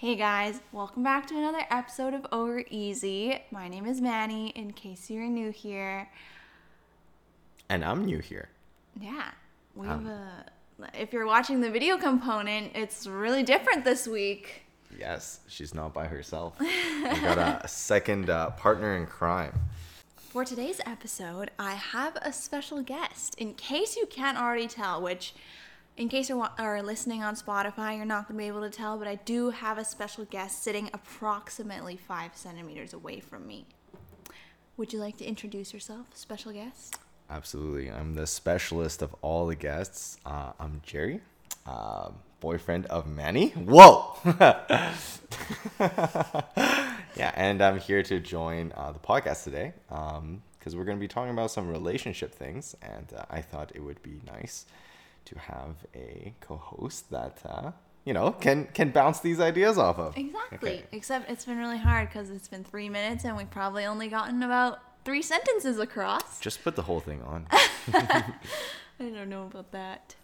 Hey guys, welcome back to another episode of Over Easy. My name is Manny, in case you're new here. And I'm new here. Yeah, we Um. have a. If you're watching the video component, it's really different this week. Yes, she's not by herself. we got a, a second uh, partner in crime. For today's episode, I have a special guest. In case you can't already tell, which, in case you're listening on Spotify, you're not going to be able to tell, but I do have a special guest sitting approximately five centimeters away from me. Would you like to introduce yourself, special guest? Absolutely. I'm the specialist of all the guests. Uh, I'm Jerry, uh, boyfriend of Manny. Whoa! yeah, and I'm here to join uh, the podcast today because we're going to be talking about some relationship things. And uh, I thought it would be nice to have a co host that, uh, you know, can, can bounce these ideas off of. Exactly. Okay. Except it's been really hard because it's been three minutes and we've probably only gotten about three sentences across. Just put the whole thing on. I don't know about that.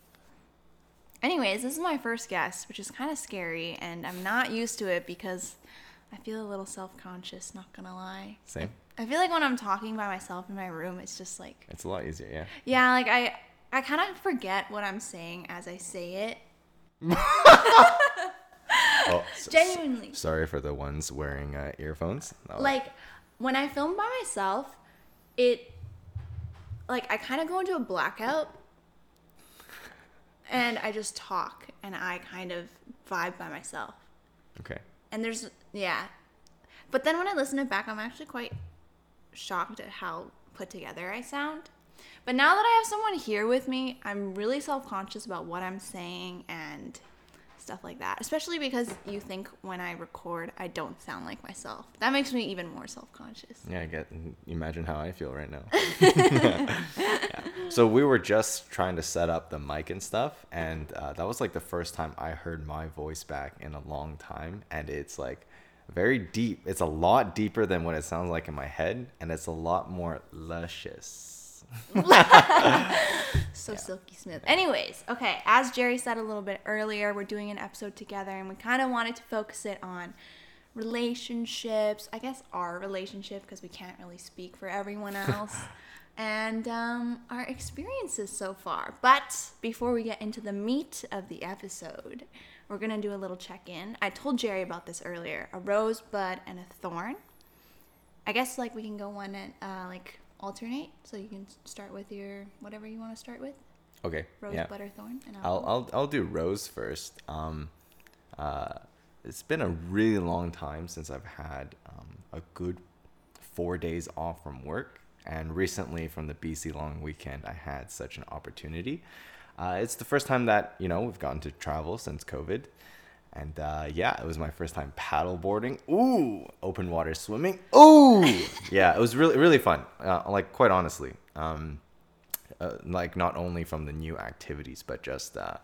Anyways, this is my first guest, which is kind of scary, and I'm not used to it because I feel a little self conscious, not gonna lie. Same. I feel like when I'm talking by myself in my room, it's just like, It's a lot easier, yeah. yeah, like I, I kind of forget what I'm saying as I say it. Oh, s- s- Genuinely. sorry for the ones wearing uh, earphones. No, like when I film by myself, it like I kind of go into a blackout and I just talk and I kind of vibe by myself. okay. And there's yeah. But then when I listen it back, I'm actually quite shocked at how put together I sound. But now that I have someone here with me, I'm really self-conscious about what I'm saying and stuff like that. Especially because you think when I record, I don't sound like myself. That makes me even more self-conscious. Yeah, I get. Imagine how I feel right now. Yeah. So we were just trying to set up the mic and stuff, and uh, that was like the first time I heard my voice back in a long time, and it's like very deep. It's a lot deeper than what it sounds like in my head, and it's a lot more luscious. So silky smooth. Anyways, okay, as Jerry said a little bit earlier, we're doing an episode together and we kind of wanted to focus it on relationships. I guess our relationship because we can't really speak for everyone else. and um, our experiences so far. But before we get into the meat of the episode, we're going to do a little check in. I told Jerry about this earlier a rosebud and a thorn. I guess like we can go one and uh, like alternate, so you can start with your whatever you want to start with, Okay. rose, yeah. butter, thorn, and I'll, I'll I'll do Rose first. Um, uh, it's been a really long time since I've had um, a good four days off from work, and recently from the BC long weekend, I had such an opportunity. Uh, it's the first time that you know we've gotten to travel since COVID, and uh, yeah, it was my first time paddleboarding. Ooh, open water swimming. Ooh, yeah, it was really really fun. Uh, like quite honestly. Um, uh, like not only from the new activities but just uh,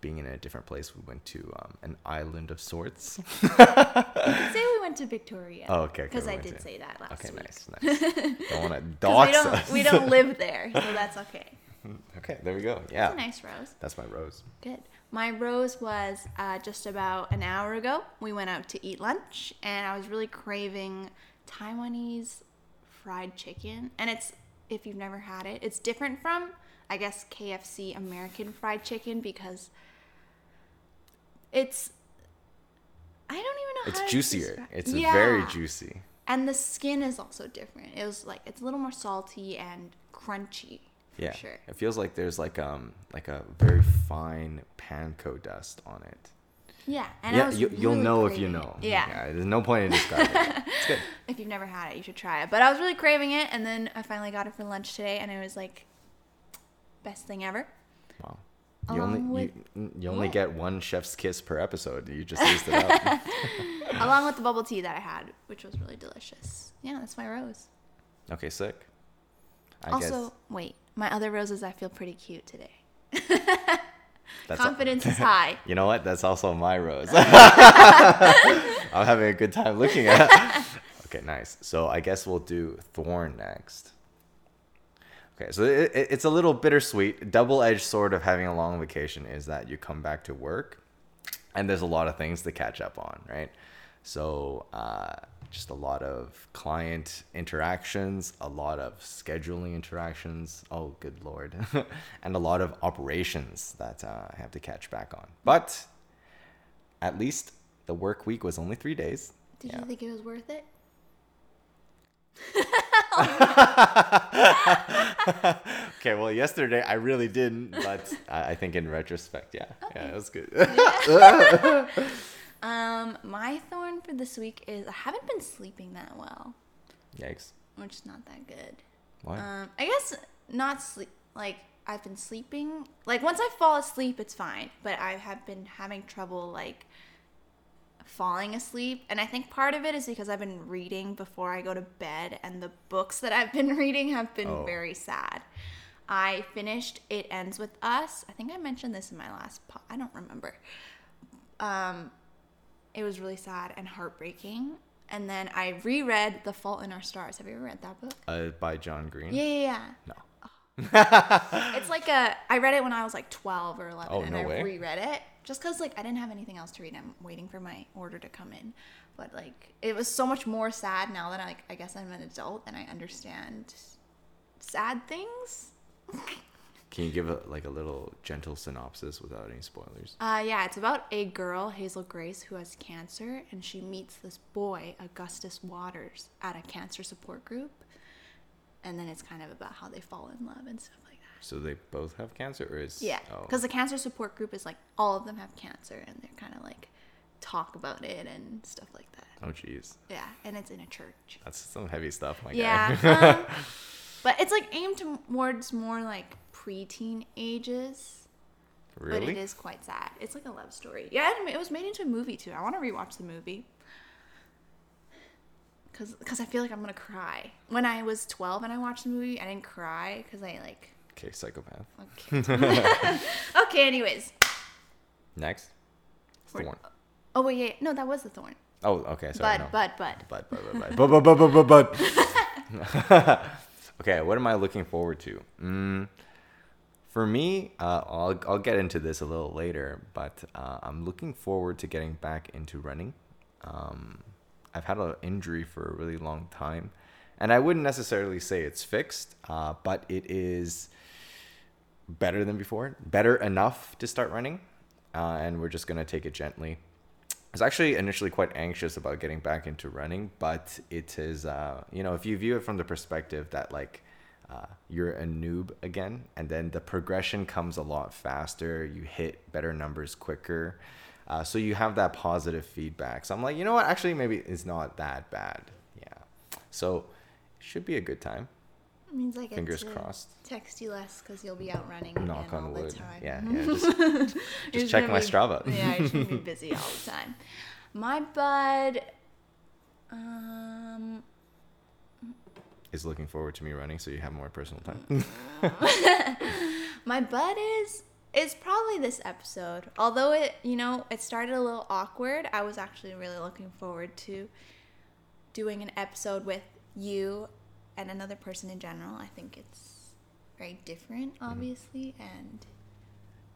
being in a different place we went to um, an island of sorts you could say we went to Victoria. oh okay because okay, I did to- say that last time. okay week. nice nice don't want to dox we don't us we don't live there, so that's okay. okay there we go yeah It's a nice rose. that's my rose Good. My rose was uh, just about an hour ago. We went out to eat lunch, and I was really craving Taiwanese fried chicken. And it's, if you've never had it, it's different from, I guess, KFC American fried chicken because it's, I don't even know it's how to juicier it's very juicy And the skin is also different. It was like, it's a little more salty and crunchy. Yeah Sure. it feels like there's like um like a very fine panko dust on it Yeah. And I yeah was you, you'll really know if you know it. Yeah. there's no point in describing it it's good If you've never had it, you should try it. But I was really craving it, and then I finally got it for lunch today, and it was like best thing ever. Wow. You only Along you, you only What? get one chef's kiss per episode. You just used it up. Along with the bubble tea that I had, which was really delicious. Yeah, that's my rose. okay, sick. I also, guess wait, my other roses I feel pretty cute today. that's Confidence is high. you know what? That's also my rose. I'm having a good time looking at. it. Okay, nice. So I guess we'll do thorn next. Okay, so it, it, it's a little bittersweet. Double-edged sword of having a long vacation is that you come back to work, and there's a lot of things to catch up on, right? So uh, just a lot of client interactions, a lot of scheduling interactions. Oh, good lord, and a lot of operations that uh, I have to catch back on. But at least the work week was only three days. Did Yeah. you think it was worth it? Okay, well, yesterday I really didn't, but I, I think in retrospect, yeah, yeah, it was good. Um, my thorn for this week is I haven't been sleeping that well, Yikes! which is not that good. Why? Um, I guess not sleep. Like I've been sleeping. Like once I fall asleep, it's fine. But I have been having trouble like falling asleep, and I think part of it is because I've been reading before I go to bed, and the books that I've been reading have been Oh. very sad. I finished It Ends with Us. I think I mentioned this in my last. Po- I don't remember. Um, it was really sad and heartbreaking. And then I reread The Fault in Our Stars. Have you ever read that book? uh, by John Green. Yeah, yeah, yeah. No. It's like a. I read it when I was like 12 or 11, Oh, and no I way. reread it just because like I didn't have anything else to read. I'm waiting for my order to come in, but like it was so much more sad now that I like I guess I'm an adult and I understand sad things. Can you give a, like a little gentle synopsis without any spoilers? Uh, yeah, it's about a girl, Hazel Grace, who has cancer, and she meets this boy, Augustus Waters, at a cancer support group. And then it's kind of about how they fall in love and stuff like that. So they both have cancer, or is Yeah, Oh, because the cancer support group is like all of them have cancer, and they're kind of like talk about it and stuff like that. oh, jeez, Yeah, and it's in a church. that's some heavy stuff, my yeah, guy. um, but it's like aimed towards more like preteen ages. Really? But it is quite sad. It's like a love story. Yeah, it was made into a movie too. I want to rewatch the movie. Cause, Cause, I feel like I'm gonna cry. When I was 12 and I watched the movie, I didn't cry because I like. Okay, psychopath. Okay. okay. Anyways. Next. Thorn. Oh wait, yeah, no, that was the thorn. Oh, okay, sorry. But no. but but but but but but but but but but okay, what am I looking forward to? Mm, for me, uh, I'll, I'll get into this a little later, but uh, I'm looking forward to getting back into running. Um, I've had an injury for a really long time, and I wouldn't necessarily say it's fixed, uh, but it is better than before, better enough to start running, uh, and we're just gonna take it gently. I was actually initially quite anxious about getting back into running, but it is, uh, you know, if you view it from the perspective that like uh, you're a noob again, and then the progression comes a lot faster, you hit better numbers quicker, uh, so you have that positive feedback. So I'm like, you know what? Actually, maybe it's not that bad. Yeah, so it should be a good time. It means I get Fingers crossed. text you less because you'll be out running Knock again on all the wood. time. Yeah, yeah. Just, just check my be- Strava. yeah, you're just gonna be busy all the time. My bud, um, is looking forward to me running, so you have more personal time. my bud is is probably this episode. Although it, you know, it started a little awkward. I was actually really looking forward to doing an episode with you and another person in general. I think it's very different, Mm-hmm. obviously, and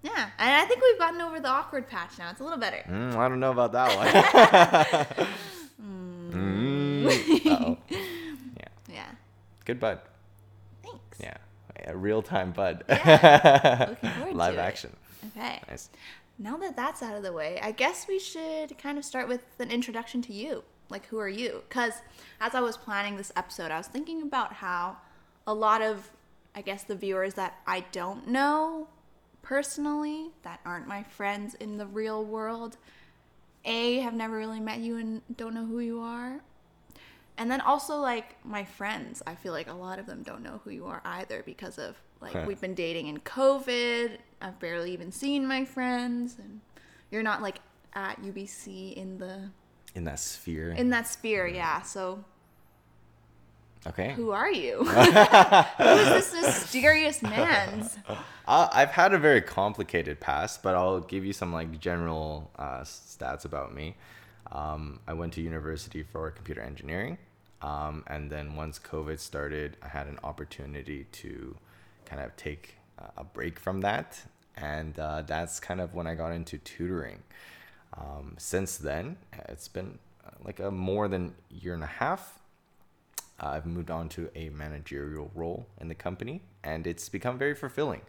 yeah, and I think we've gotten over the awkward patch now. It's a little better. Mm, I don't know about that one. mm. Uh-oh. Good bud. Thanks. Yeah. A real time bud. Yeah. Looking forward Live to it. action. Okay. Nice. Now that that's out of the way, I guess we should kind of start with an introduction to you. Like, who are you? Because as I was planning this episode, I was thinking about how a lot of, I guess, the viewers that I don't know personally, that aren't my friends in the real world, A, have never really met you and don't know who you are. And then also, like, my friends, I feel like a lot of them don't know who you are either because of, like, Huh. we've been dating in COVID. I've barely even seen my friends. And you're not, like, at UBC in the In that sphere. in that sphere, yeah. So okay. who are you? who is this mysterious man's? Uh, I've had a very complicated past, but I'll give you some like general uh, stats about me. Um, I went to university for computer engineering, um, and then once COVID started, I had an opportunity to kind of take a break from that, and uh, that's kind of when I got into tutoring. Um, since then, it's been uh, like a more than year and a half. Uh, I've moved on to a managerial role in the company, and it's become very fulfilling.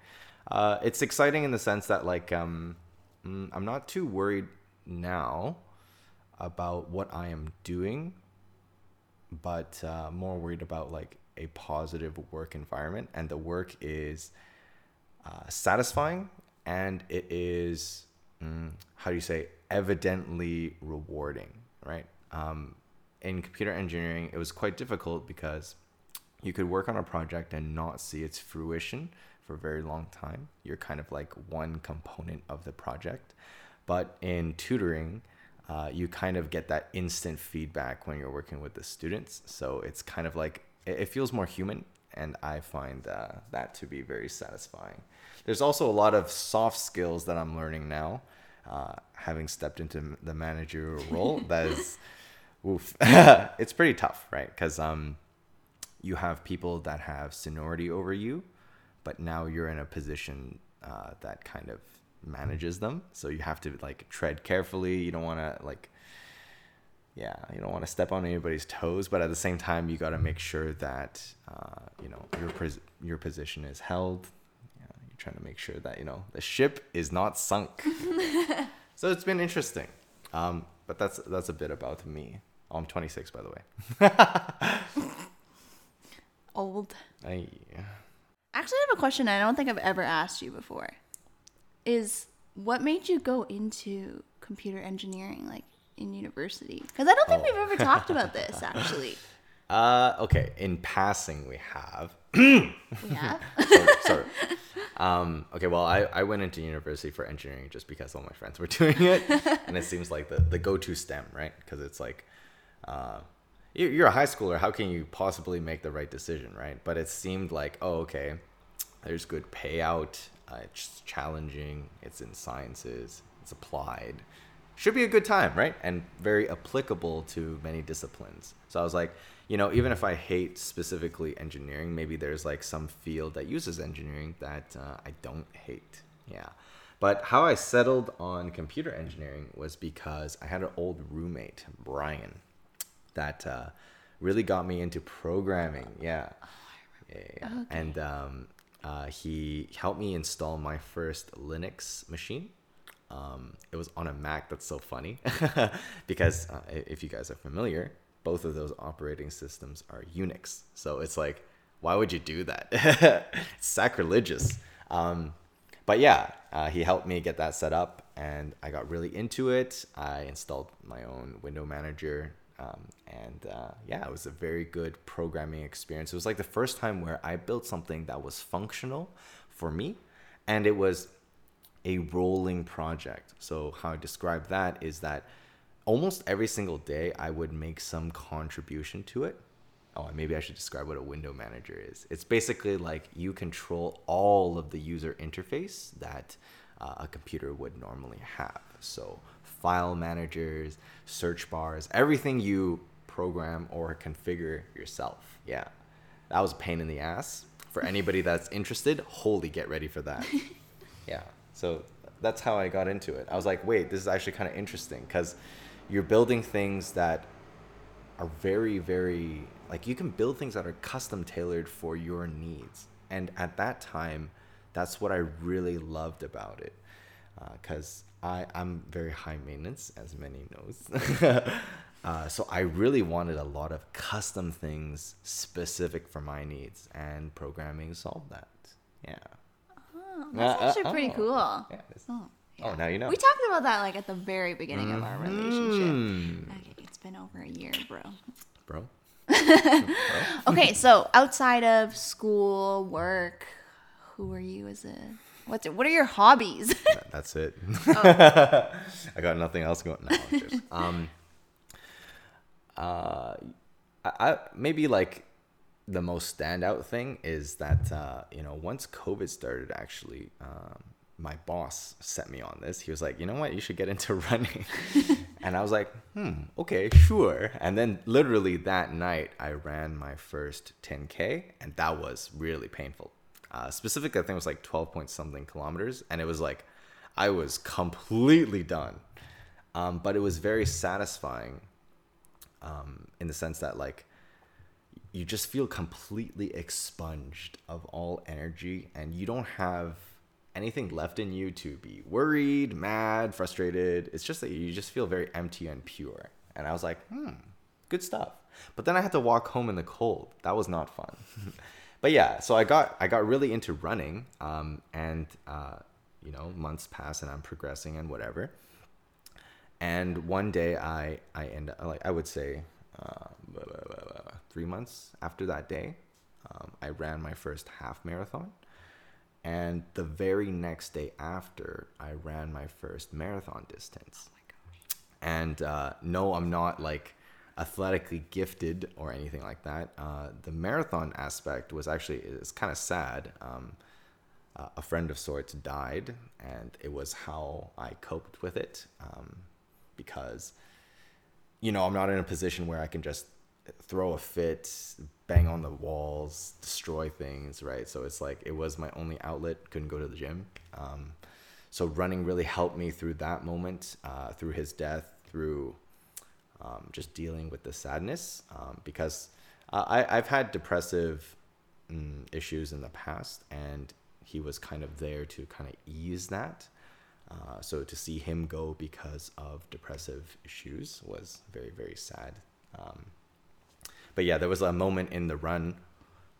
Uh, it's exciting in the sense that like um, mm, I'm not too worried now about what I am doing, but uh, more worried about like a positive work environment, and the work is uh, satisfying and it is mm, how do you say evidently rewarding, right? Um, in computer engineering, it was quite difficult because you could work on a project and not see its fruition for a very long time. You're kind of like one component of the project. But in tutoring, uh, you kind of get that instant feedback when you're working with the students. So it's kind of like, it, it feels more human. And I find uh, that to be very satisfying. There's also a lot of soft skills that I'm learning now, uh, having stepped into the managerial role. that is, oof, it's pretty tough, right? Because um, you have people that have seniority over you, but now you're in a position uh, that kind of manages them. So you have to like tread carefully. You don't want to like, yeah, you don't want to step on anybody's toes, but at the same time, you got to make sure that uh, you know your pres- your position is held. Yeah, you're trying to make sure that you know the ship is not sunk. so it's been interesting. Um, but that's that's a bit about me. Oh, I'm 26, by the way. Old. I, Actually, I have a question I don't think I've ever asked you before. Is what made you go into computer engineering, like in university? Because I don't think Oh. we've ever talked about this, actually. uh, okay. In passing, we have. Yeah. sorry, sorry. Um, okay, well, I, I went into university for engineering just because all my friends were doing it, and it seems like the, the go to STEM, right? Because it's like, uh, you- you're a high schooler. How can you possibly make the right decision, right? But it seemed like, oh, okay, there's good payout. Uh, it's challenging. It's in sciences. It's applied. Should be a good time, right? And very applicable to many disciplines. So I was like, you know, even if I hate specifically engineering, maybe there's like some field that uses engineering that uh, I don't hate. Yeah. But how I settled on computer engineering was because I had an old roommate, Brian, that uh, really got me into programming. Yeah. Yeah, yeah, yeah. And um, uh, he helped me install my first Linux machine. Um, it was on a Mac. That's so funny because uh, if you guys are familiar, both of those operating systems are Unix. So it's like, why would you do that? it's sacrilegious. Um, but yeah, uh, he helped me get that set up, and I got really into it. I installed my own window manager, um, and uh, yeah, it was a very good programming experience. It was like the first time where I built something that was functional for me, and it was a rolling project. So how I describe that is that almost every single day I would make some contribution to it. Oh, maybe I should describe what a window manager is. It's basically like you control all of the user interface that uh, a computer would normally have. So file managers, search bars, everything you program or configure yourself. Yeah. That was a pain in the ass. For anybody that's interested, holy get ready for that. Yeah. So that's how I got into it. I was like, wait, this is actually kind of interesting because you're building things that are very, very like you can build things that are custom tailored for your needs. And at that time, that's what I really loved about it uh, because I I'm very high maintenance, as many knows. uh, so I really wanted a lot of custom things specific for my needs, and programming solved that. Yeah. Oh, that's Uh, uh, actually pretty oh. cool. Yeah. Oh, Oh, now you know. We talked about that like at the very beginning of our relationship. Mm, Okay, it's been over a year, bro. bro. Okay, so outside of school, work, who are you as a what's it, what are your hobbies? That- that's it. I got nothing else going. No, just, um, uh, I, I maybe like the most standout thing is that uh, you know once COVID started, actually, um, my boss set me on this. He was like, you know what, you should get into running, and I was like, hmm, okay, sure. And then literally that night, I ran my first 10k, and that was really painful. Uh, specifically, I think it was like 12 point something kilometers, and it was like I was completely done. um, but it was very satisfying um, in the sense that like you just feel completely expunged of all energy and you don't have anything left in you to be worried, mad, frustrated. It's just that you just feel very empty and pure. And I was like, hmm, good stuff. But then I had to walk home in the cold. That was not fun. but yeah, so I got I got really into running, um, and uh, you know, months pass and I'm progressing and whatever. And one day I I end up, like I would say uh, three months after that day, um, I ran my first half marathon. And the very next day after, I ran my first marathon distance. Oh and uh, no, I'm not like athletically gifted or anything like that. Uh, the marathon aspect was actually it's kind of sad. Um, uh, a friend of sorts died, and it was how I coped with it um, because you know I'm not in a position where I can just throw a fit, bang on the walls, destroy things, right? So it's like it was my only outlet. Couldn't go to the gym. Um, so running really helped me through that moment, uh, through his death, through um, just dealing with the sadness. Um, because I, I've had depressive mm, issues in the past, and he was kind of there to kind of ease that. Uh, so to see him go because of depressive issues was very very sad. Um, but yeah, there was a moment in the run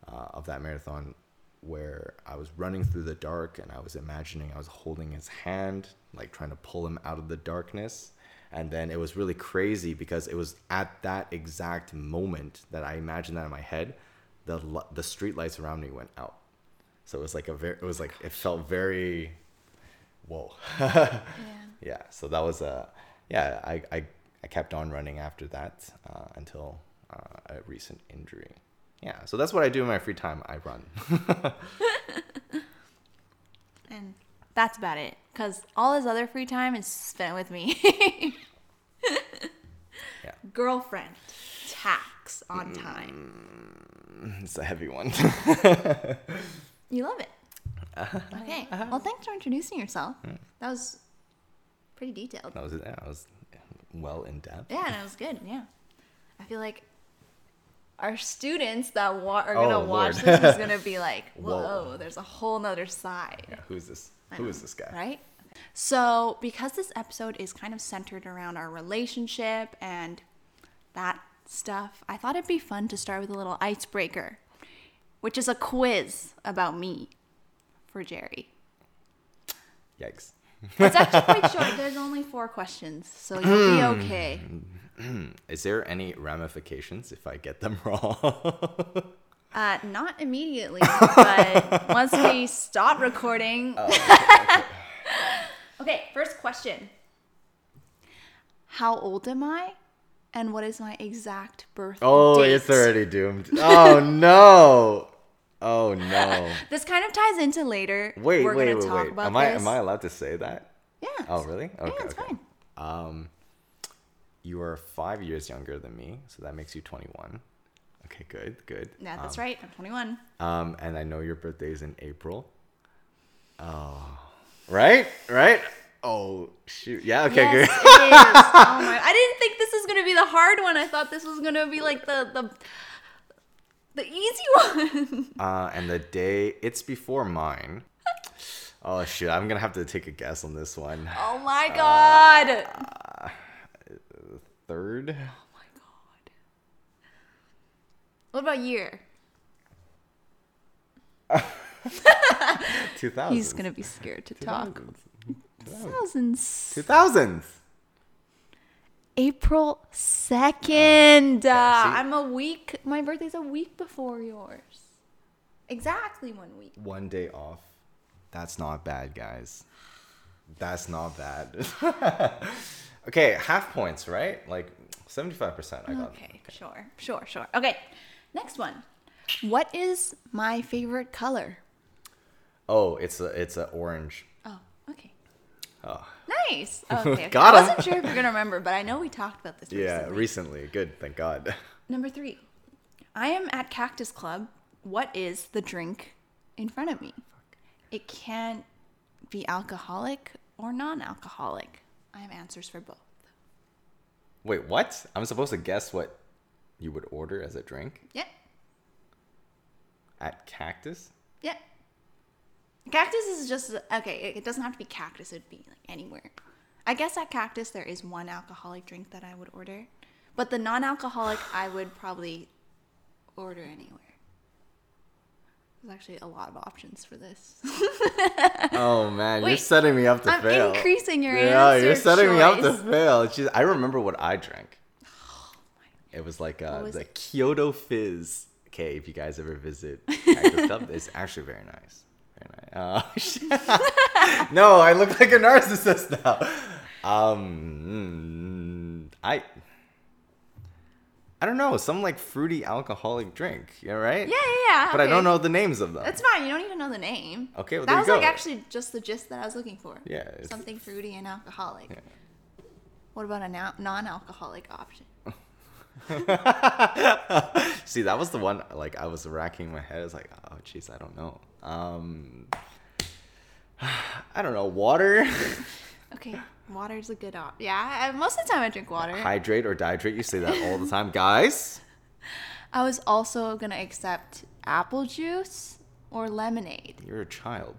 uh, of that marathon where I was running through the dark and I was imagining I was holding his hand, like trying to pull him out of the darkness. And then it was really crazy because it was at that exact moment that I imagined that in my head, the the street lights around me went out. So it was like a very, it was like it felt very, whoa. yeah. Yeah. So that was a, yeah. I I, I kept on running after that uh, until uh, a recent injury. Yeah, so that's what I do in my free time. I run. and that's about it. Because all his other free time is spent with me. yeah. Girlfriend. Tax on time. Mm, it's a heavy one. you love it. Uh-huh. Okay. Uh-huh. Well, thanks for introducing yourself. Mm. That was pretty detailed. That was it. That was well in depth. Yeah, and it was good. Yeah. I feel like our students that wa- are gonna oh, watch Lord. this is gonna be like, whoa, whoa, there's a whole nother side. Yeah, who's this? Who is this guy? Right? So, because this episode is kind of centered around our relationship and that stuff, I thought it'd be fun to start with a little icebreaker, which is a quiz about me for Jerry. Yikes. it's actually quite short. There's only four questions, so you'll be okay. is there any ramifications if I get them wrong? Uh, not immediately, but once we stop recording. Oh, okay, okay. okay, first question. How old am I? And what is my exact birth oh, date? it's already doomed. Oh no. Oh no. this kind of ties into later. Wait, We're wait, wait, wait. am I am I allowed to say that? Yeah. Oh really? Okay. Yeah, it's okay. fine. Um you are five years younger than me, so that makes you 21. Okay, good, good. Yeah, that's um, right. I'm 21. Um, and I know your birthday is in April. Oh, right, right. Oh shoot! Yeah. Okay. Yes, good. oh my! I didn't think this was gonna be the hard one. I thought this was gonna be like the the the easy one. uh, and the day it's before mine. Oh shoot! I'm gonna have to take a guess on this one. Oh my god! Uh, third. My god. What about year? 2000. He's gonna be scared to talk. 2000s. 2000s. April 2nd. Uh, I'm a week. My birthday's a week before yours. Exactly one week. One day off. That's not bad, guys. That's not bad. Okay, half points, right? Like 75% I got. Okay, okay, sure, sure, sure. Okay, next one. What is my favorite color? Oh, it's a it's a orange. Oh, okay. Oh. Nice. Okay. okay. I wasn't sure if you're gonna remember, but I know we talked about this. Yeah, recently. recently. Good. Thank God. Number three. I am at Cactus Club. What is the drink in front of me? It can't be alcoholic or non-alcoholic. I have answers for both. Wait, what? I'm supposed to guess what you would order as a drink Yeah. at Cactus? Yeah. Cactus is just okay. It, doesn't have to be cactus. It'd be like anywhere. I guess at Cactus there is one alcoholic drink that I would order, but the non-alcoholic I would probably order anywhere. There's actually a lot of options for this. Oh man, you're setting me up to I'm fail. increasing your yeah, answer you're setting me up to fail. I remember what I drank. It was like uh, What was the it? Kyoto Fizz. Okay, if you guys ever visit it's actually very nice. Very nice. Shit. no, I look like a narcissist now. Um, mm, I. I don't know, some like fruity alcoholic drink, you know, right? Yeah, yeah, yeah. But I don't know the names of them. That's fine. You don't even know the name. Okay, well, that was like actually just the gist that I was looking for. Yeah, Something fruity and alcoholic. Yeah. What about a non-alcoholic option? See, that was the one. Like, I was racking my head. I was like, oh, jeez, I don't know. Um, I don't know. Water, Okay, water's a good option. Yeah, I, most of the time I drink water. hydrate or dihydrate. You say that all the time, guys. I was also gonna accept apple juice or lemonade. You're a child.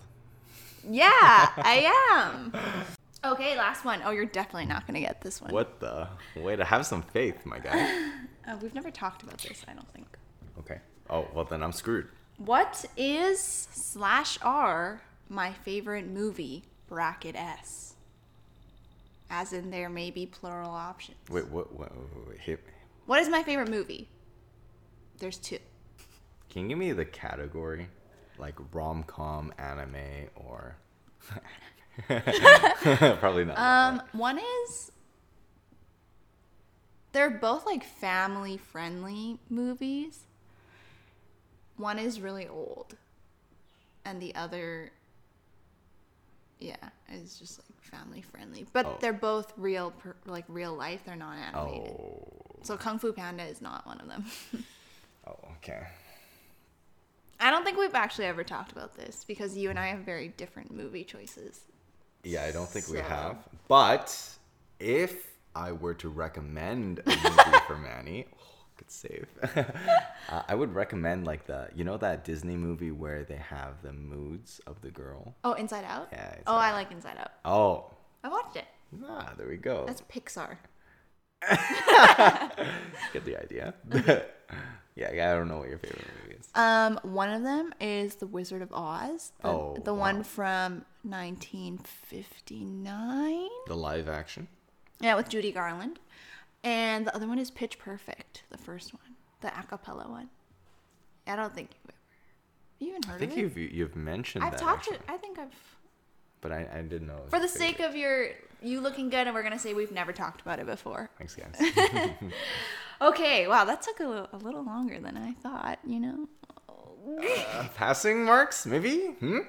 Yeah, I am. Okay, last one. Oh, you're definitely not gonna get this one. What the way to have some faith, my guy. Uh, we've never talked about this. I don't think. Okay. Oh well, then I'm screwed. What is slash R my favorite movie bracket S? As in, there may be plural options. Wait, what? What? Wait, wait, hit me. What is my favorite movie? There's two. Can you give me the category, like rom com, anime, or? Probably not. Um, one is they're both like family friendly movies. One is really old, and the other, yeah, is just like family friendly. But Oh. they're both real, per, like real life. They're not animated. oh. So Kung Fu Panda is not one of them. Oh, okay. I don't think we've actually ever talked about this because you and I have very different movie choices. Yeah, I don't think we have. But if I were to recommend a movie for Manny, oh, good save. uh, I would recommend like the you know that Disney movie where they have the moods of the girl. Oh, Inside Out. Yeah, Inside oh, I like Inside Out. Oh, I watched it. ah, there we go. That's Pixar. Get the idea. Yeah, I don't know what your favorite movie is. Um, one of them is The Wizard of Oz. The, Oh, the wow. one from 1959. The live action. Yeah, with Judy Garland. And the other one is Pitch Perfect, the first one, the a cappella one. I don't think you've ever. You even heard I think of it? you've you've mentioned I've that. talked actually, it. I think I've. but I, I didn't know. For the sake of your you looking good, and we're gonna say we've never talked about it before. Thanks, guys. Okay, wow, that took a little, a little longer than I thought. You know. Uh, passing marks, maybe. Hmm. Um,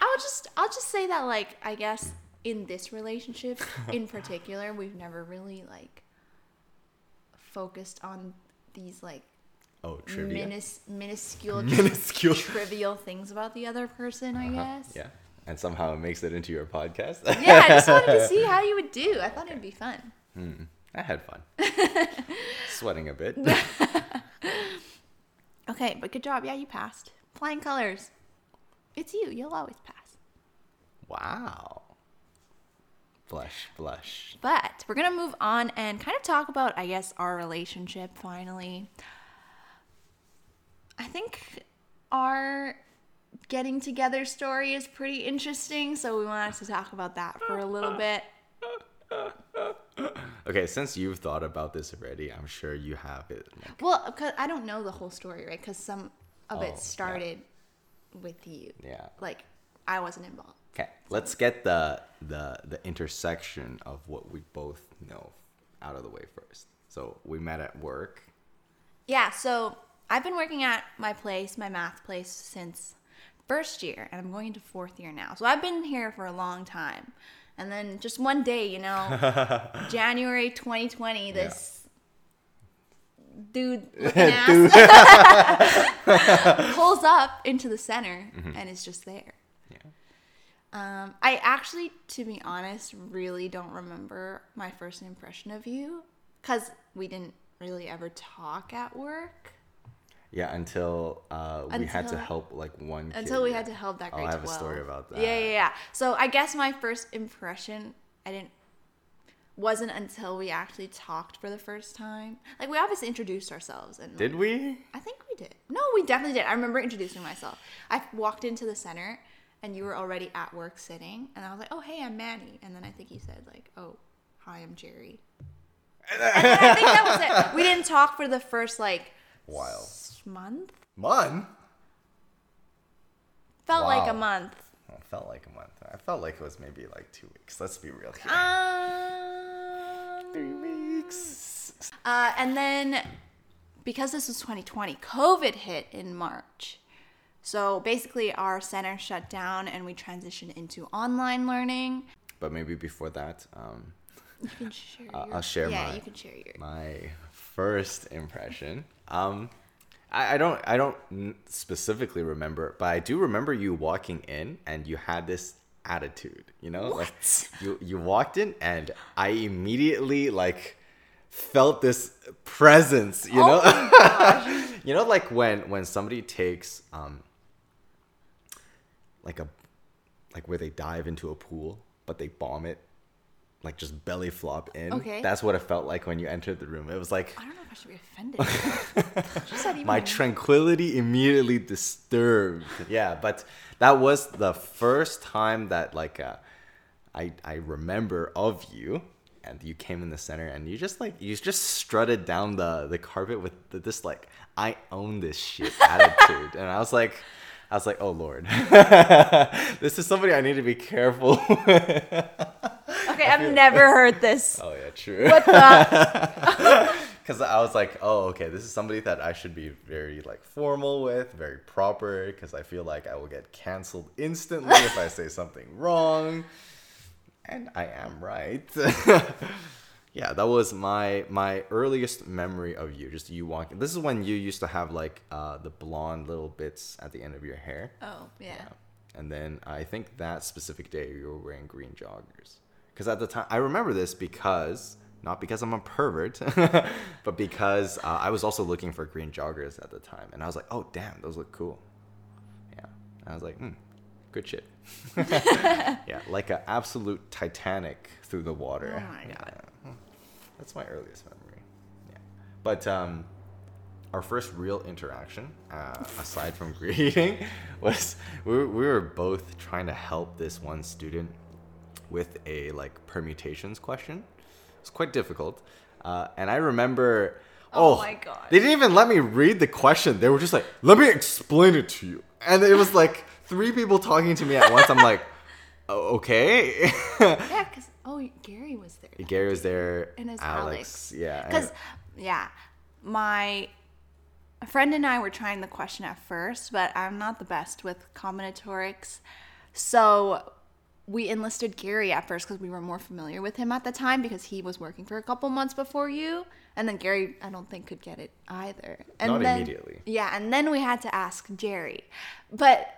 I'll just I'll just say that like I guess in this relationship in particular, we've never really like focused on these like Oh, trivia. minis- minuscule Minuscule. trivial things about the other person, I Uh-huh, guess. Yeah. And somehow it makes it into your podcast. Yeah, I just wanted to see how you would do. I thought it'd be fun. Hmm, I had fun. Sweating a bit. Okay, but good job. Yeah, you passed. Flying colors. It's you. You'll always pass. Wow. Blush, blush. But we're going to move on and kind of talk about, I guess, our relationship finally. I think our getting together story is pretty interesting, so we wanted to talk about that for a little bit. Okay, since you've thought about this already, I'm sure you have it. Like, Well, because I don't know the whole story, right? Because some of Oh, it started with you. yeah. Like, I wasn't involved. Okay, let's get the the the intersection of what we both know out of the way first. So we met at work. Yeah, so I've been working at my place, my math place, since first year, and I'm going into fourth year now. So I've been here for a long time. And then just one day, you know, January 2020, this dude looking ass pulls up into the center and is just there. Yeah. Um, I actually, to be honest, really don't remember my first impression of you because we didn't really ever talk at work Yeah, until uh, we had to help like one. Kid, until we had to help that Oh, grade I have 12. a story about that. Yeah, yeah, yeah. So I guess my first impression, I didn't, wasn't until we actually talked for the first time. Like we obviously introduced ourselves and Did we? I think we did. No, we definitely did. I remember introducing myself. I walked into the center and you were already at work sitting, and I was like, "Oh, hey, I'm Manny." And then I think you said like, "Oh, hi, I'm Jerry." and then I think that was it. We didn't talk for the first like While. month. Month? Felt like a month. Oh, it felt like a month. I felt like it was maybe like two weeks. Let's be real here. Um, Three weeks. Uh, and then because this was 2020, COVID hit in March. So basically, our center shut down and we transitioned into online learning. But maybe before that, um, You can share. Uh, your, I'll share Yeah, my- you can share your. my first impression. Um, I, I don't I don't specifically remember, but I do remember you walking in and you had this attitude. You know, like you you walked in and I immediately like felt this presence. You know, Oh you know, like when when somebody takes um like a like where they dive into a pool but they bomb it like just belly flop in Okay. that's what it felt like when you entered the room it was like I don't know if I should be offended. My tranquility immediately disturbed yeah but that was the first time that like uh, i i remember of you and you came in the center and you just like you just strutted down the the carpet with the, this like i own this shit attitude and i was like i was like oh lord this is somebody i need to be careful with. okay, I've never heard this. oh yeah true What the? because I was like, oh, okay, this is somebody that I should be very like formal with, very proper, because I feel like I will get canceled instantly if I say something wrong, and I am right. Yeah, that was my my earliest memory of you, just you walking. This is when you used to have like uh, the blonde little bits at the end of your hair. Oh yeah. And then I think that specific day you were wearing green joggers. Because at the time, I remember this because, not because I'm a pervert, but because uh, I was also looking for green joggers at the time. And I was like, oh, damn, those look cool. Yeah. And I was like, hmm, good shit. yeah, like an absolute Titanic through the water. Oh my Yeah. That's my earliest memory. Yeah. But um, our first real interaction, uh, aside from greeting, was we were, we were both trying to help this one student with a like permutations question. It was quite difficult, uh, and I remember. Oh Oh, my God. They didn't even let me read the question. They were just like, "Let me explain it to you," and it was like three people talking to me at once. I'm like, "Oh, "Okay." Yeah, oh, Gary was there. Gary was there. And his Alex, yeah. Because, yeah, my friend and I were trying the question at first, but I'm not the best with combinatorics. So we enlisted Gary at first because we were more familiar with him at the time because he was working for a couple months before you. And then Gary, I don't think, could get it either. And Not then, immediately. Yeah, and then we had to ask Jerry. But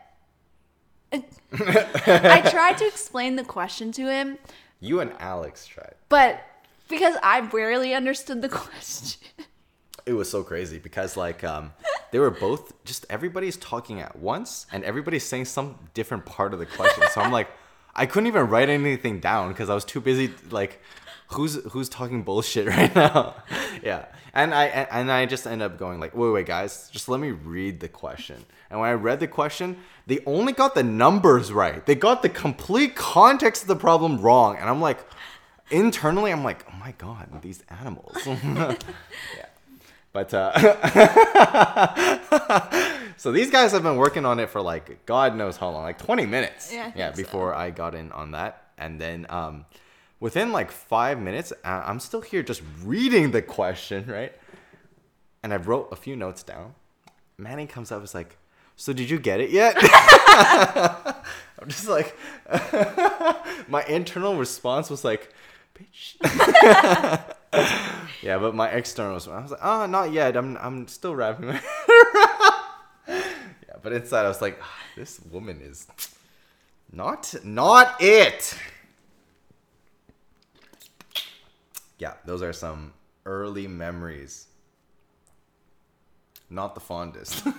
uh, I tried to explain the question to him, You and Alex tried. but because I barely understood the question. It was so crazy because like um they were both just everybody's talking at once and everybody's saying some different part of the question. So I'm like I couldn't even write anything down because I was too busy like who's who's talking bullshit right now. yeah. And I and I just end up going like, "Wait, wait, guys, just let me read the question." And when I read the question, they only got the numbers right. They got the complete context of the problem wrong. And I'm like internally I'm like, "Oh my god, these animals." yeah. But uh, so these guys have been working on it for like God knows how long, like 20 minutes. Yeah, I yeah, think so. before I got in on that, and then um, within like five minutes, I'm still here just reading the question, right? And I wrote a few notes down. Manny comes up, is like, "So did you get it yet?" I'm just like, my internal response was like, "Bitch." Yeah, but my external was I was like, oh, not yet. I'm I'm still wrapping my. Yeah, but inside I was like, ah, this woman is Not not it. Yeah, those are some early memories. Not the fondest.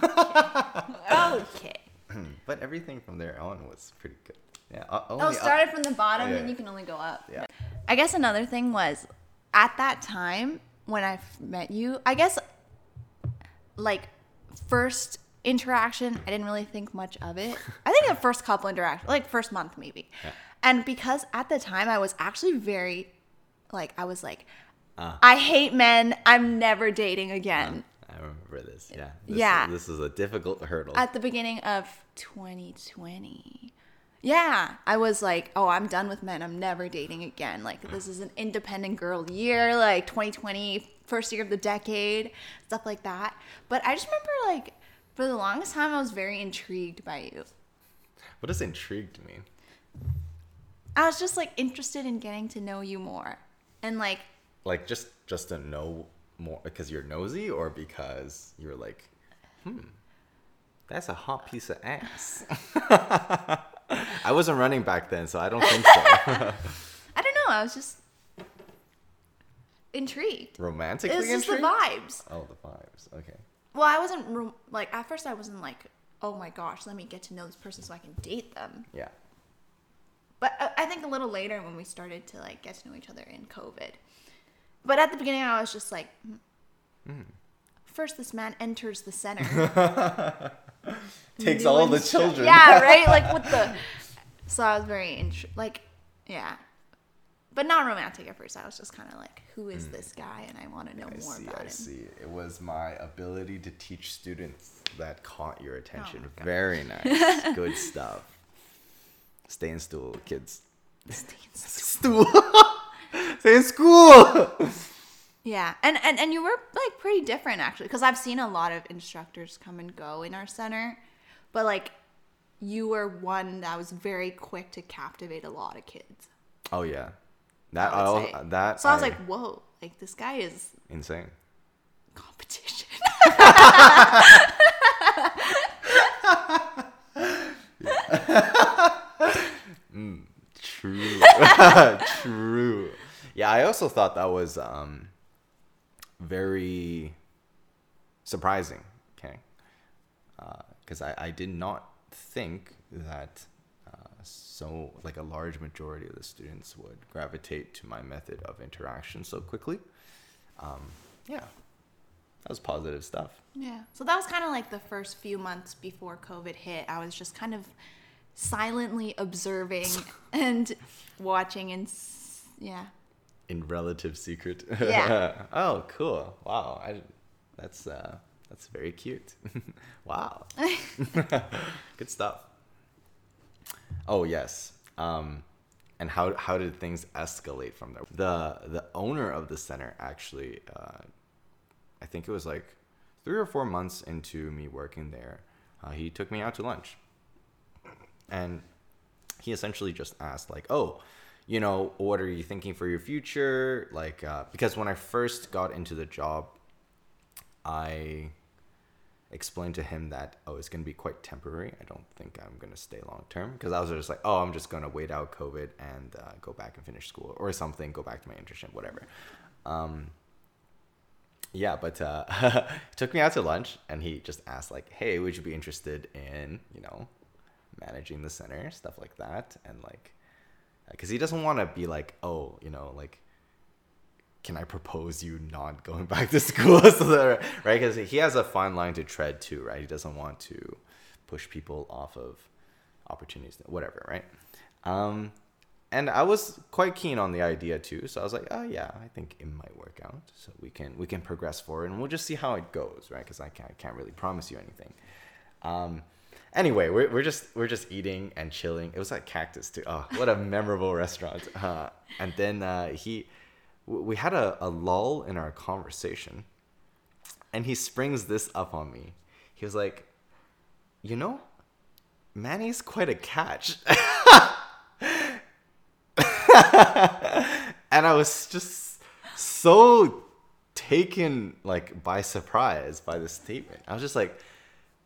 Okay. but everything from there on was pretty good. Yeah. Oh, only up- started from the bottom, Yeah, then you can only go up. Yeah. I guess another thing was at that time when I met you, I guess like first interaction, I didn't really think much of it. I think the first couple interactions, like first month maybe. Yeah. And because at the time I was actually very like I was like Ah. I hate men. I'm never dating again. I remember this. Yeah. This, Yeah. This is a difficult hurdle. At the beginning of 2020. Yeah, I was like, oh, I'm done with men. I'm never dating again. Like, this is an independent girl year, like 2020, first year of the decade, stuff like that. But I just remember, like, for the longest time, I was very intrigued by you. what does intrigued mean? I was just, like, interested in getting to know you more. And, like, Like just just to know more because you're nosy or because you're like, hmm, that's a hot piece of ass. I wasn't running back then, so I don't think so. I don't know. I was just intrigued. Romantically It was just the intrigued? vibes. Oh, the vibes. Okay. Well, I wasn't like at first. I wasn't like, oh my gosh, let me get to know this person so I can date them. Yeah. But I, I think a little later when we started to like get to know each other in COVID. But at the beginning, I was just like, hmm. hmm. first this man enters the center, Takes New all the children. Yeah, right. Like what the. So I was very int- like, yeah, but not romantic at first. I was just kind of like, who is hmm. this guy, and I want to know. I more see, about I him. see. It was my ability to teach students that caught your oh attention. Oh. Very nice. Good stuff. Stay in stool, kids. Stay in Stool. Stay in school. Yeah, and, and and you were like pretty different actually, because I've seen a lot of instructors come and go in our center, but like you were one that was very quick to captivate a lot of kids. Oh yeah, that I would I, say. that. So I was like, whoa, like this guy is insane. competition. True. True. Yeah, I also thought that was um, very surprising. Okay, because I, I did not think that uh, so like a large majority of the students would gravitate to my method of interaction so quickly. Um, yeah, that was positive stuff. yeah. So that was kind of like the first few months before COVID hit. I was just kind of silently observing and watching and yeah. in relative secret. Yeah. oh, cool. Wow. I, that's uh, that's very cute. wow. Good stuff. Oh yes. Um, and how how did things escalate from there? The the owner of the center actually, uh, I think it was like three or four months into me working there, uh, he took me out to lunch, and he essentially just asked like, "Oh, you know, what are you thinking for your future?" Like, uh, because when I first got into the job, I explained to him that oh, it's gonna be quite temporary. I don't think I'm gonna stay long term because I was just like, oh, I'm just gonna wait out COVID and uh, go back and finish school or something, go back to my internship, whatever. Um, yeah, but uh, he took me out to lunch and he just asked like, "Hey, would you be interested in you know managing the center, stuff like that?" And like, because he doesn't want to be like, "Oh, you know, like." Can I propose you not going back to school? so that, right? Because he has a fine line to tread too, right? He doesn't want to push people off of opportunities, whatever, right? Um, and I was quite keen on the idea too, so I was like, oh yeah, I think it might work out. So we can we can progress forward, and we'll just see how it goes, right? Because I can't, I can't really promise you anything. Um, anyway, we're, we're just we're just eating and chilling. It was at Cactus too. Oh, what a memorable restaurant! Uh, and then uh, he, we had a, a lull in our conversation, and he springs this up on me. He was like, you know, Manny's quite a catch. and I was just so taken like by surprise by this statement. I was just like,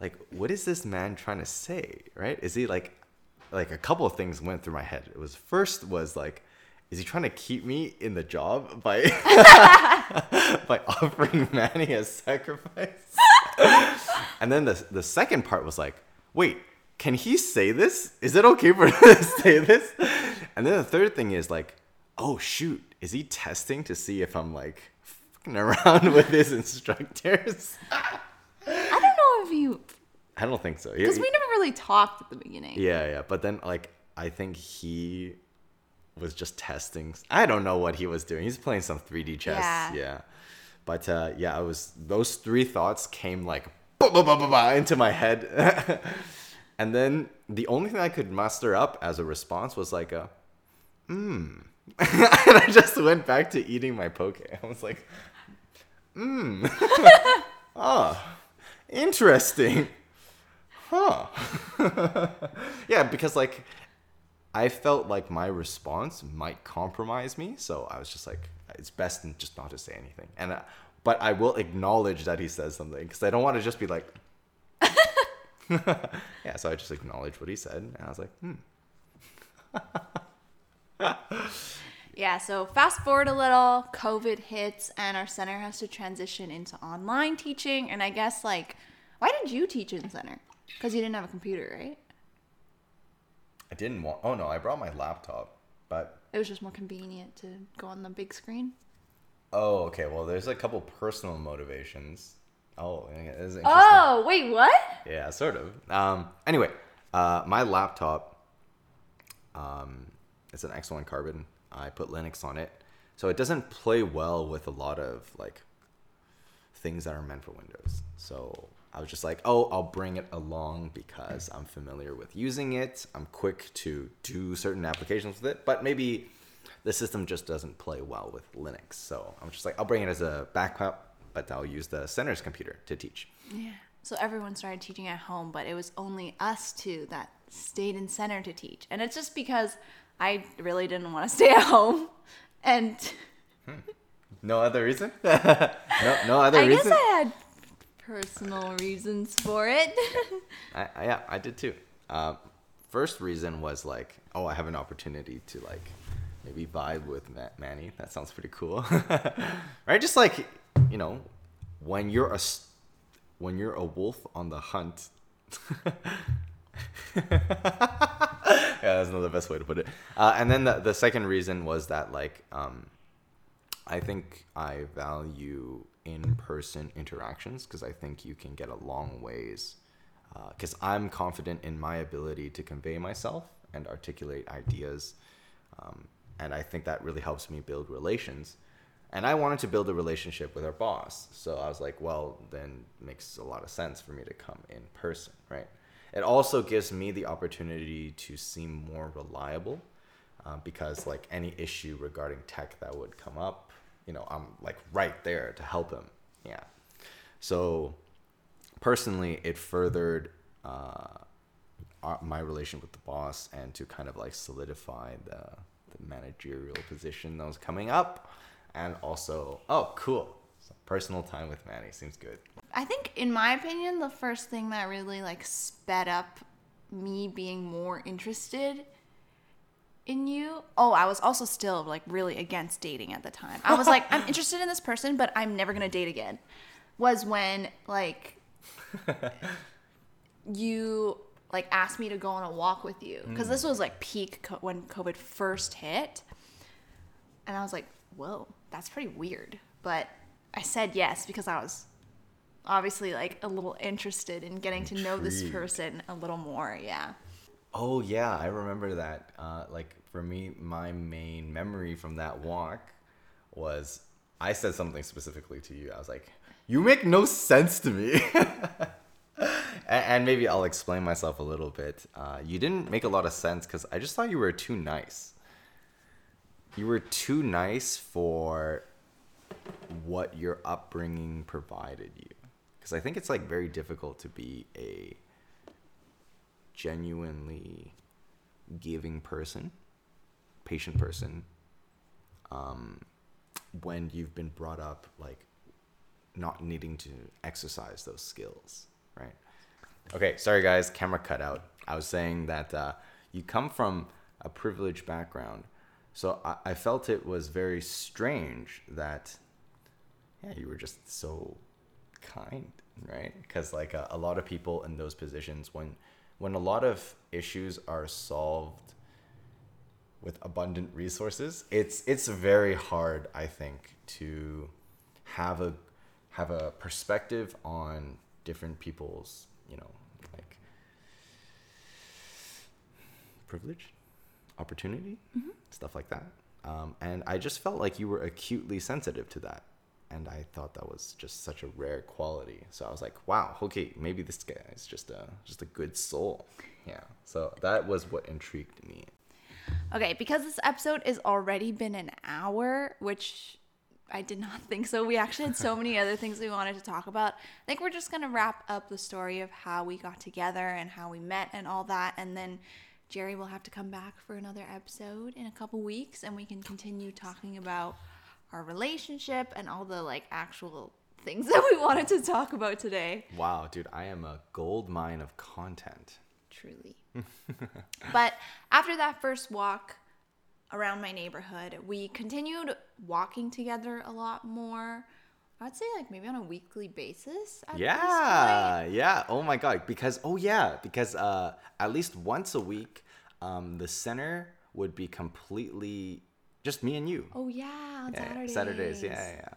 like, what is this man trying to say? Right? Is he like like a couple of things went through my head. It was first was like, is he trying to keep me in the job by by offering Manny a sacrifice? and then the the second part was like, wait, can he say this? Is it okay for him to say this? And then the third thing is like, oh shoot, is he testing to see if I'm like fucking around with his instructors? I don't you I don't think so. because we never really talked at the beginning. Yeah, yeah. But then, like, I think he was just testing. I don't know what he was doing. He's playing some 3D chess. Yeah. Yeah. But uh, yeah, I was. Those three thoughts came like bah, bah, bah, bah, bah, into my head, and then the only thing I could muster up as a response was like a, hmm. and I just went back to eating my poke. I was like, hmm. ah, interesting. Huh. yeah, because like I felt like my response might compromise me, so I was just like, it's best just not to say anything. And uh, but I will acknowledge that he says something because I don't want to just be like, yeah. So I just acknowledged what he said, and I was like, hmm. Yeah, so fast forward a little, COVID hits, and our center has to transition into online teaching. And I guess, like, why did you teach in center? Because you didn't have a computer, right? I didn't want. Oh no, I brought my laptop, but It was just more convenient to go on the big screen. oh okay. Well, there's a couple personal motivations. Oh, yeah, it is interesting. Oh, wait, what? Yeah, sort of. Um, anyway, uh, my laptop, um, it's an X1 Carbon. I put Linux on it, so it doesn't play well with a lot of like things that are meant for Windows. So I was just like, oh, I'll bring it along because I'm familiar with using it. I'm quick to do certain applications with it, but maybe the system just doesn't play well with Linux. So I'm just like, I'll bring it as a backup, but I'll use the center's computer to teach. Yeah. So everyone started teaching at home, but it was only us two that stayed in center to teach. And it's just because I really didn't want to stay at home. And No other reason? no, no other I reason? I guess I had personal reasons for it. I, I, yeah, I did too. Um, first reason was like, oh, I have an opportunity to like maybe vibe with Ma- Manny. That sounds pretty cool, right? Just like you know, when you're a when you're a wolf on the hunt. yeah, that's not the best way to put it. Uh, and then the, the second reason was that like um, I think I value in-person interactions because I think you can get a long ways. Because I'm confident in my ability to convey myself and articulate ideas, um, and I think that really helps me build relations. And I wanted to build a relationship with our boss, so I was like, well, then makes a lot of sense for me to come in person, right? It also gives me the opportunity to seem more reliable uh, because like any issue regarding tech that would come up you know i'm like right there to help him. Yeah. So personally it furthered uh, our, my relation with the boss and to kind of like solidify the, the managerial position that was coming up. And also oh cool so personal time with manny seems good I think, in my opinion, the first thing that really like sped up me being more interested in you. Oh, I was also still like really against dating at the time. I was like, I'm interested in this person, but I'm never gonna date again. Was when like you like asked me to go on a walk with you mm. because this was like peak co- when COVID first hit, and I was like, whoa, that's pretty weird. But I said yes because I was obviously like a little interested in getting to know this person a little more. Yeah. Oh yeah, I remember that. Uh, like for me, my main memory from that walk was I said something specifically to you. I was like, "You make no sense to me." and, and maybe I'll explain myself a little bit. Uh, you didn't make a lot of sense because I just thought you were too nice. You were too nice for what your upbringing provided you. Because I think it's like very difficult to be a genuinely giving person, patient person, um, when you've been brought up like not needing to exercise those skills, right? Okay, sorry guys, camera cut out. I was saying that uh, you come from a privileged background. So I, I felt it was very strange that, yeah, you were just so kind, right? Because like a, a lot of people in those positions, when when a lot of issues are solved with abundant resources, it's it's very hard, I think, to have a have a perspective on different people's, you know, like privilege, opportunity, stuff like that. Um, and I just felt like you were acutely sensitive to that. And I thought that was just such a rare quality. So I was like, wow, okay, maybe this guy is just a just a good soul. Yeah. So that was what intrigued me. Okay, because this episode has already been an hour, which I did not think so. We actually had so many other things we wanted to talk about. I think we're just going to wrap up the story of how we got together and how we met and all that. And then Jerry will have to come back for another episode in a couple weeks and we can continue talking about our relationship and all the like actual things that we wanted to talk about today. Wow, dude, I am a gold mine of content. truly. but after that first walk around my neighborhood, we continued walking together a lot more. I'd say like maybe on a weekly basis. Yeah, yeah. Oh my god, because oh yeah, because uh, at least once a week, um, the center would be completely just me and you. Oh yeah, on Yeah, Saturdays. Saturdays, yeah, yeah, yeah.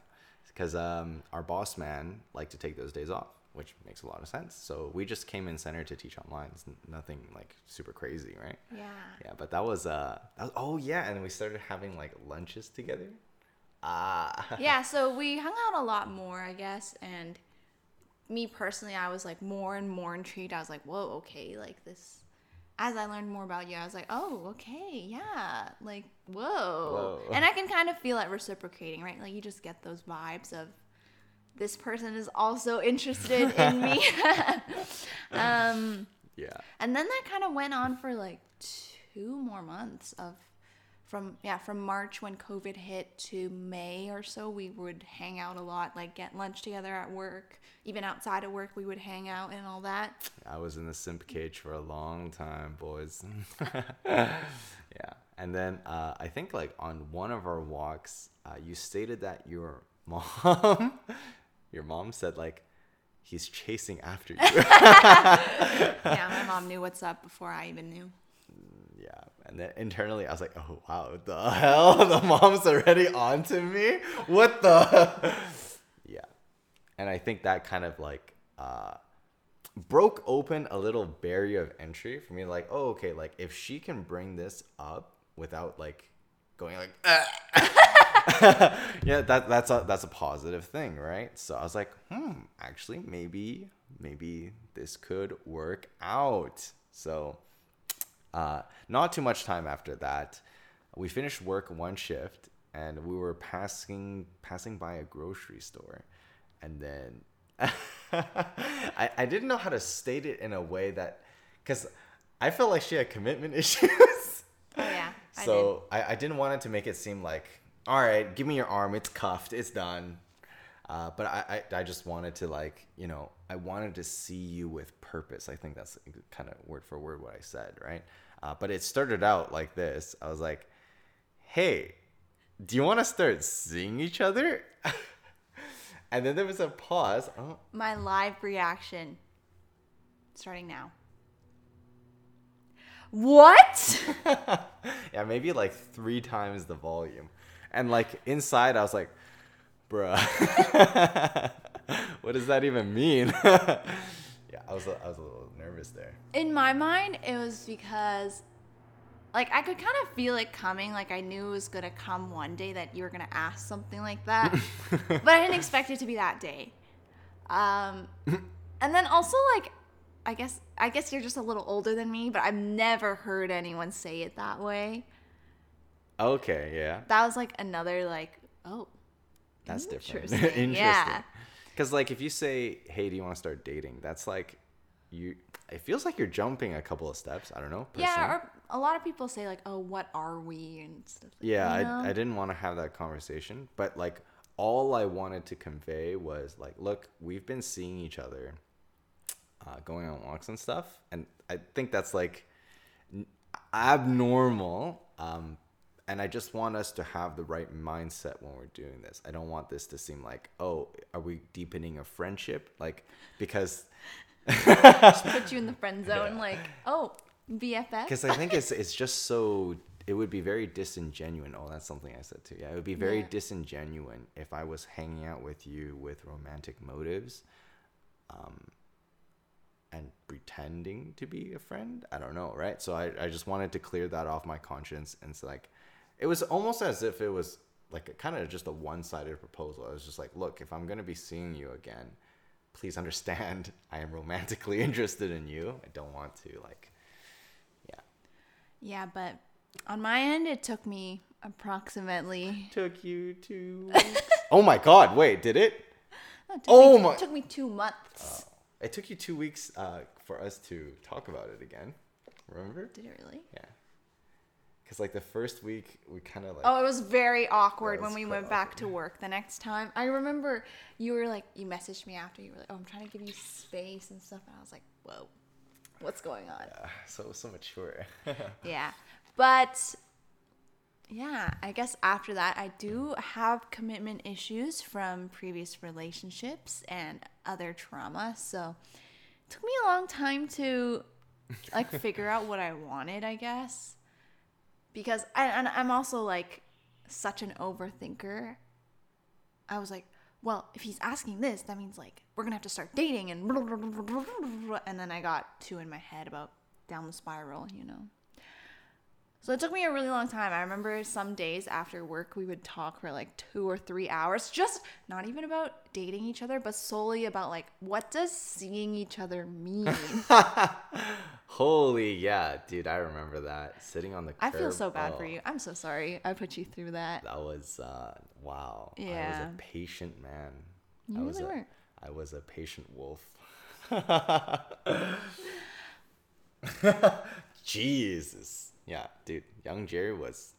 Because um, our boss man liked to take those days off, which makes a lot of sense. So we just came in center to teach online. It's nothing like super crazy, right? Yeah. Yeah, but that was uh, that was, oh yeah, and we started having like lunches together. Ah. yeah, so we hung out a lot more, I guess, and me personally, I was like more and more intrigued. I was like, whoa, okay, like this. As I learned more about you, I was like, oh, okay, yeah, like whoa. Whoa. and I can kind of feel it reciprocating, right? Like you just get those vibes of this person is also interested in me. um, Yeah. and then that kind of went on for like two more months of from yeah from march when covid hit to may or so we would hang out a lot like get lunch together at work even outside of work we would hang out and all that I was in the simp cage for a long time, boys. yeah. And then uh, I think like on one of our walks, uh, you stated that your mom, your mom said like, he's chasing after you. yeah my mom knew what's up before i even knew yeah. And then internally, I was like, oh wow, the hell? The mom's already on to me. What the? yeah. And I think that kind of like uh, broke open a little barrier of entry for me. Like, oh, okay, like if she can bring this up without like going like, "Ah." yeah, that that's a that's a positive thing, right? So I was like, hmm, actually, maybe maybe this could work out. So, uh, not too much time after that, we finished work one shift, and we were passing passing by a grocery store, and then I I didn't know how to state it in a way that, because I felt like she had commitment issues. oh yeah I did. So I, I didn't want it to make it seem like, all right, give me your arm, it's cuffed, it's done. Uh, but I, I, I just wanted to like, you know, I wanted to see you with purpose. I think that's kind of word for word what I said, right? Uh, but it started out like this. I was like, hey, do you want to start seeing each other? and then there was a pause. Oh, my live reaction starting now what yeah, maybe like three times the volume. And like inside, I was like, bruh, what does that even mean? Yeah, I was, a- I was a little nervous there. in my mind it was because like i could kind of feel it coming like i knew it was gonna come one day that you were gonna ask something like that but i didn't expect it to be that day um and then also like i guess i guess you're just a little older than me but i've never heard anyone say it that way Okay, yeah, that was like another like oh that's different. Interesting, Interesting. yeah. Because like if you say, hey, do you want to start dating? That's like, you. It feels like you're jumping a couple of steps. I don't know. yeah or a lot of people say like oh what are we and stuff like yeah? I, I didn't want to have that conversation but like all i wanted to convey was like look we've been seeing each other uh, going on walks and stuff and i think that's like n- abnormal. Um, and I just want us to have the right mindset when we're doing this. I don't want this to seem like, oh, are we deepening a friendship? Like, because Just put you in the friend zone, Yeah. like, oh, BFF. because I think it's it's just so it would be very disingenuous. Oh, that's something I said too. Yeah, it would be very Yeah. disingenuous if I was hanging out with you with romantic motives, um, and pretending to be a friend. I don't know, right? So I I just wanted to clear that off my conscience, and it's like, it was almost as if it was like kind of just a one-sided proposal. I was just like, look, if I'm gonna be seeing you again, please understand I am romantically interested in you. I don't want to like, yeah. Yeah, but on my end, it took me approximately. took you two weeks. oh my god, wait, did it? no, it Oh me, my- It took me two months. It took you two weeks uh, for us to talk about it again. Remember? Did it really? Yeah. Because like the first week, we kind of like. Oh, it was very awkward when we went back to work the next time. I remember you were like, you messaged me after. You were like, oh, I'm trying to give you space and stuff. And I was like, whoa, what's going on? uh, so so mature. Yeah. But yeah, I guess after that, I do have commitment issues from previous relationships and other trauma. So it took me a long time to like figure out what I wanted, I guess. Because I, and I'm also like such an overthinker. I was like, well, if he's asking this, that means like we're gonna have to start dating and and then I got two in my head about down the spiral, you know. So it took me a really long time. I remember some days after work we would talk for like two or three hours, just not even about dating each other, but solely about like what does seeing each other mean. Holy yeah, dude! I remember that sitting on the. I feel so bad for oh, you. I'm so sorry. I put you through that. That was uh, wow. I was Yeah. a patient man. You I was really a, were. I was a patient wolf. Jesus. Yeah, dude. Young Jerry was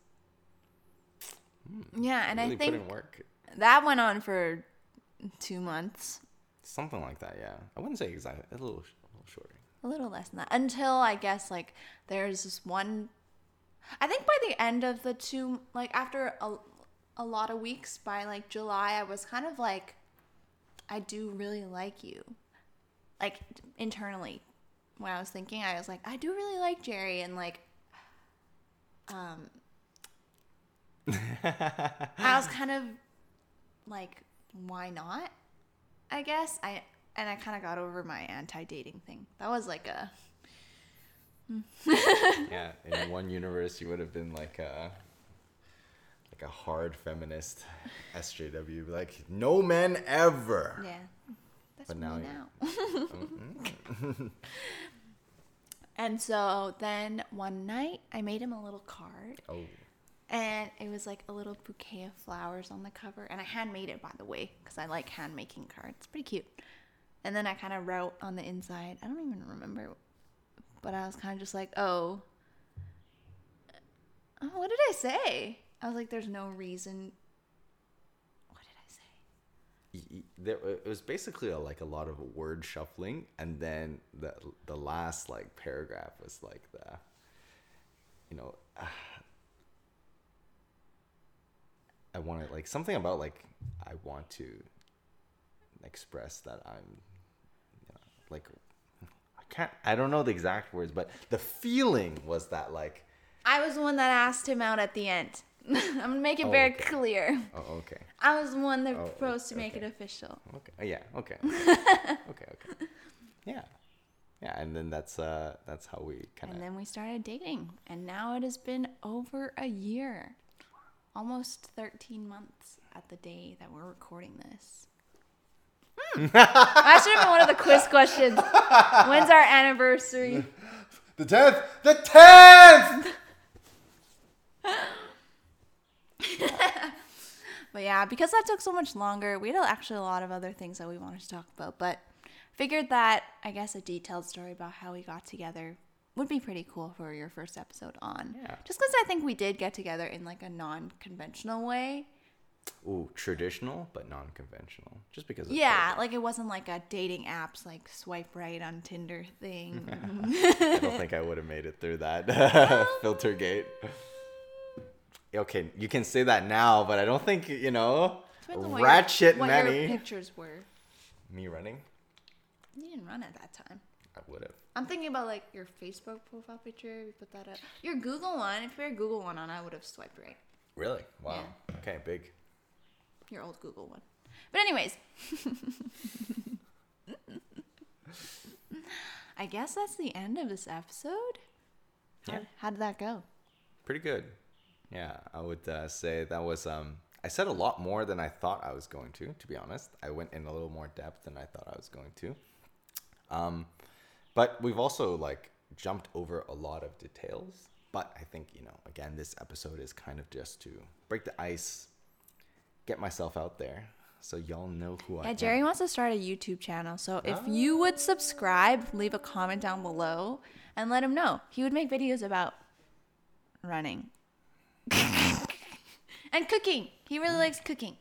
hmm, Yeah, and really I think work. that went on for two months, Something like that, yeah. I wouldn't say exactly. A little, a little shorter. a little less than that, until I guess like there's this one. I think by the end of the two, like after a, a lot of weeks, by like July, I was kind of like, I do really like you. Like internally, when I was thinking, I was like, I do really like Jerry, and like, um, I was kind of like, why not? I guess I and I kind of got over my anti-dating thing. That was like a yeah, in one universe, you would have been like a like a hard feminist SJW, like no men ever. yeah. That's But now now. you- And so then one night I made him a little card Oh, and it was like a little bouquet of flowers on the cover and I hand made it by the way because I like hand making cards. It's pretty cute. And then I kind of wrote on the inside. I don't even remember, but I was kind of just like, oh, oh, what did I say? I was like, there's no reason. What did I say? y- y- there it was basically a, like a lot of word shuffling, and then the the last like paragraph was like the, you know, I wanted like something about like I want to express that I'm, you know, like I can't I don't know the exact words, but the feeling was that like I was the one that asked him out at the end. I'm gonna make it Oh, very okay. clear. oh okay I was the one that Oh, proposed to make okay. it official. okay oh, yeah okay okay okay yeah yeah and then that's uh that's how we kind of. And then we started dating, and now it has been over a year, almost 13 months at the day that we're recording this. Hmm. that should have been one of the quiz questions. When's our anniversary? the tenth the tenth But yeah, because that took so much longer, we had actually a lot of other things that we wanted to talk about. But figured that I guess a detailed story about how we got together would be pretty cool for your first episode on. Yeah. Just because I think we did get together in like a non-conventional way, ooh, traditional but non-conventional. Just because. Of Yeah, like it wasn't like a dating apps like swipe right on Tinder thing. I don't think I would have made it through that filter gate. Okay, you can say that now, but I don't think you know. On what your- Ratchet what your pictures were. Me running, You didn't run at that time. I would have. I'm thinking about like your Facebook profile picture. You put that up. Your Google one. If your Google one on, I would have swiped right. Really? Wow. Okay, big. Your old Google one. But anyways, I guess that's the end of this episode. How, Yeah. how did that go? Pretty good. Yeah, I would uh, say that was. Um, I said a lot more than I thought I was going to. To be honest, I went in a little more depth than I thought I was going to. Um, but we've also like jumped over a lot of details. But I think you know, again, this episode is kind of just to break the ice, get myself out there, so y'all know who I am. Yeah. Jerry wants to start a YouTube channel. So if you would subscribe, leave a comment down below and let him know. He would make videos about running and cooking. He really likes cooking.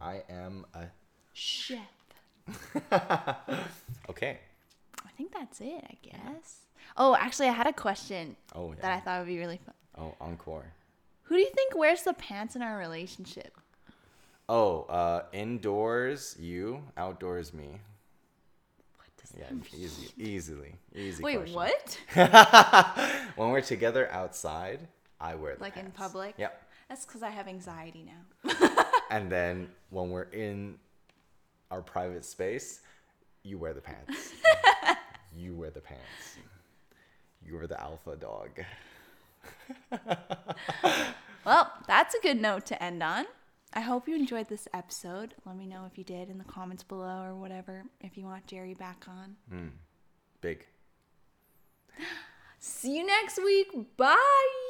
I am a Chef. okay. I think that's it, I guess. Oh, actually, I had a question Oh that I thought would be really fun. Oh encore. Who do you think wears the pants in our relationship? Oh, uh, indoors you, outdoors me. What does Yeah, that easy, easily, easy. Wait, question. what? when we're together outside, I wear the Like in public? Yep. That's because I have anxiety now. And then when we're in our private space, you wear the pants. you wear the pants. You are the alpha dog. Well, that's a good note to end on. I hope you enjoyed this episode. Let me know if you did in the comments below or whatever, if you want Jerry back on. Hmm. Big. See you next week. Bye.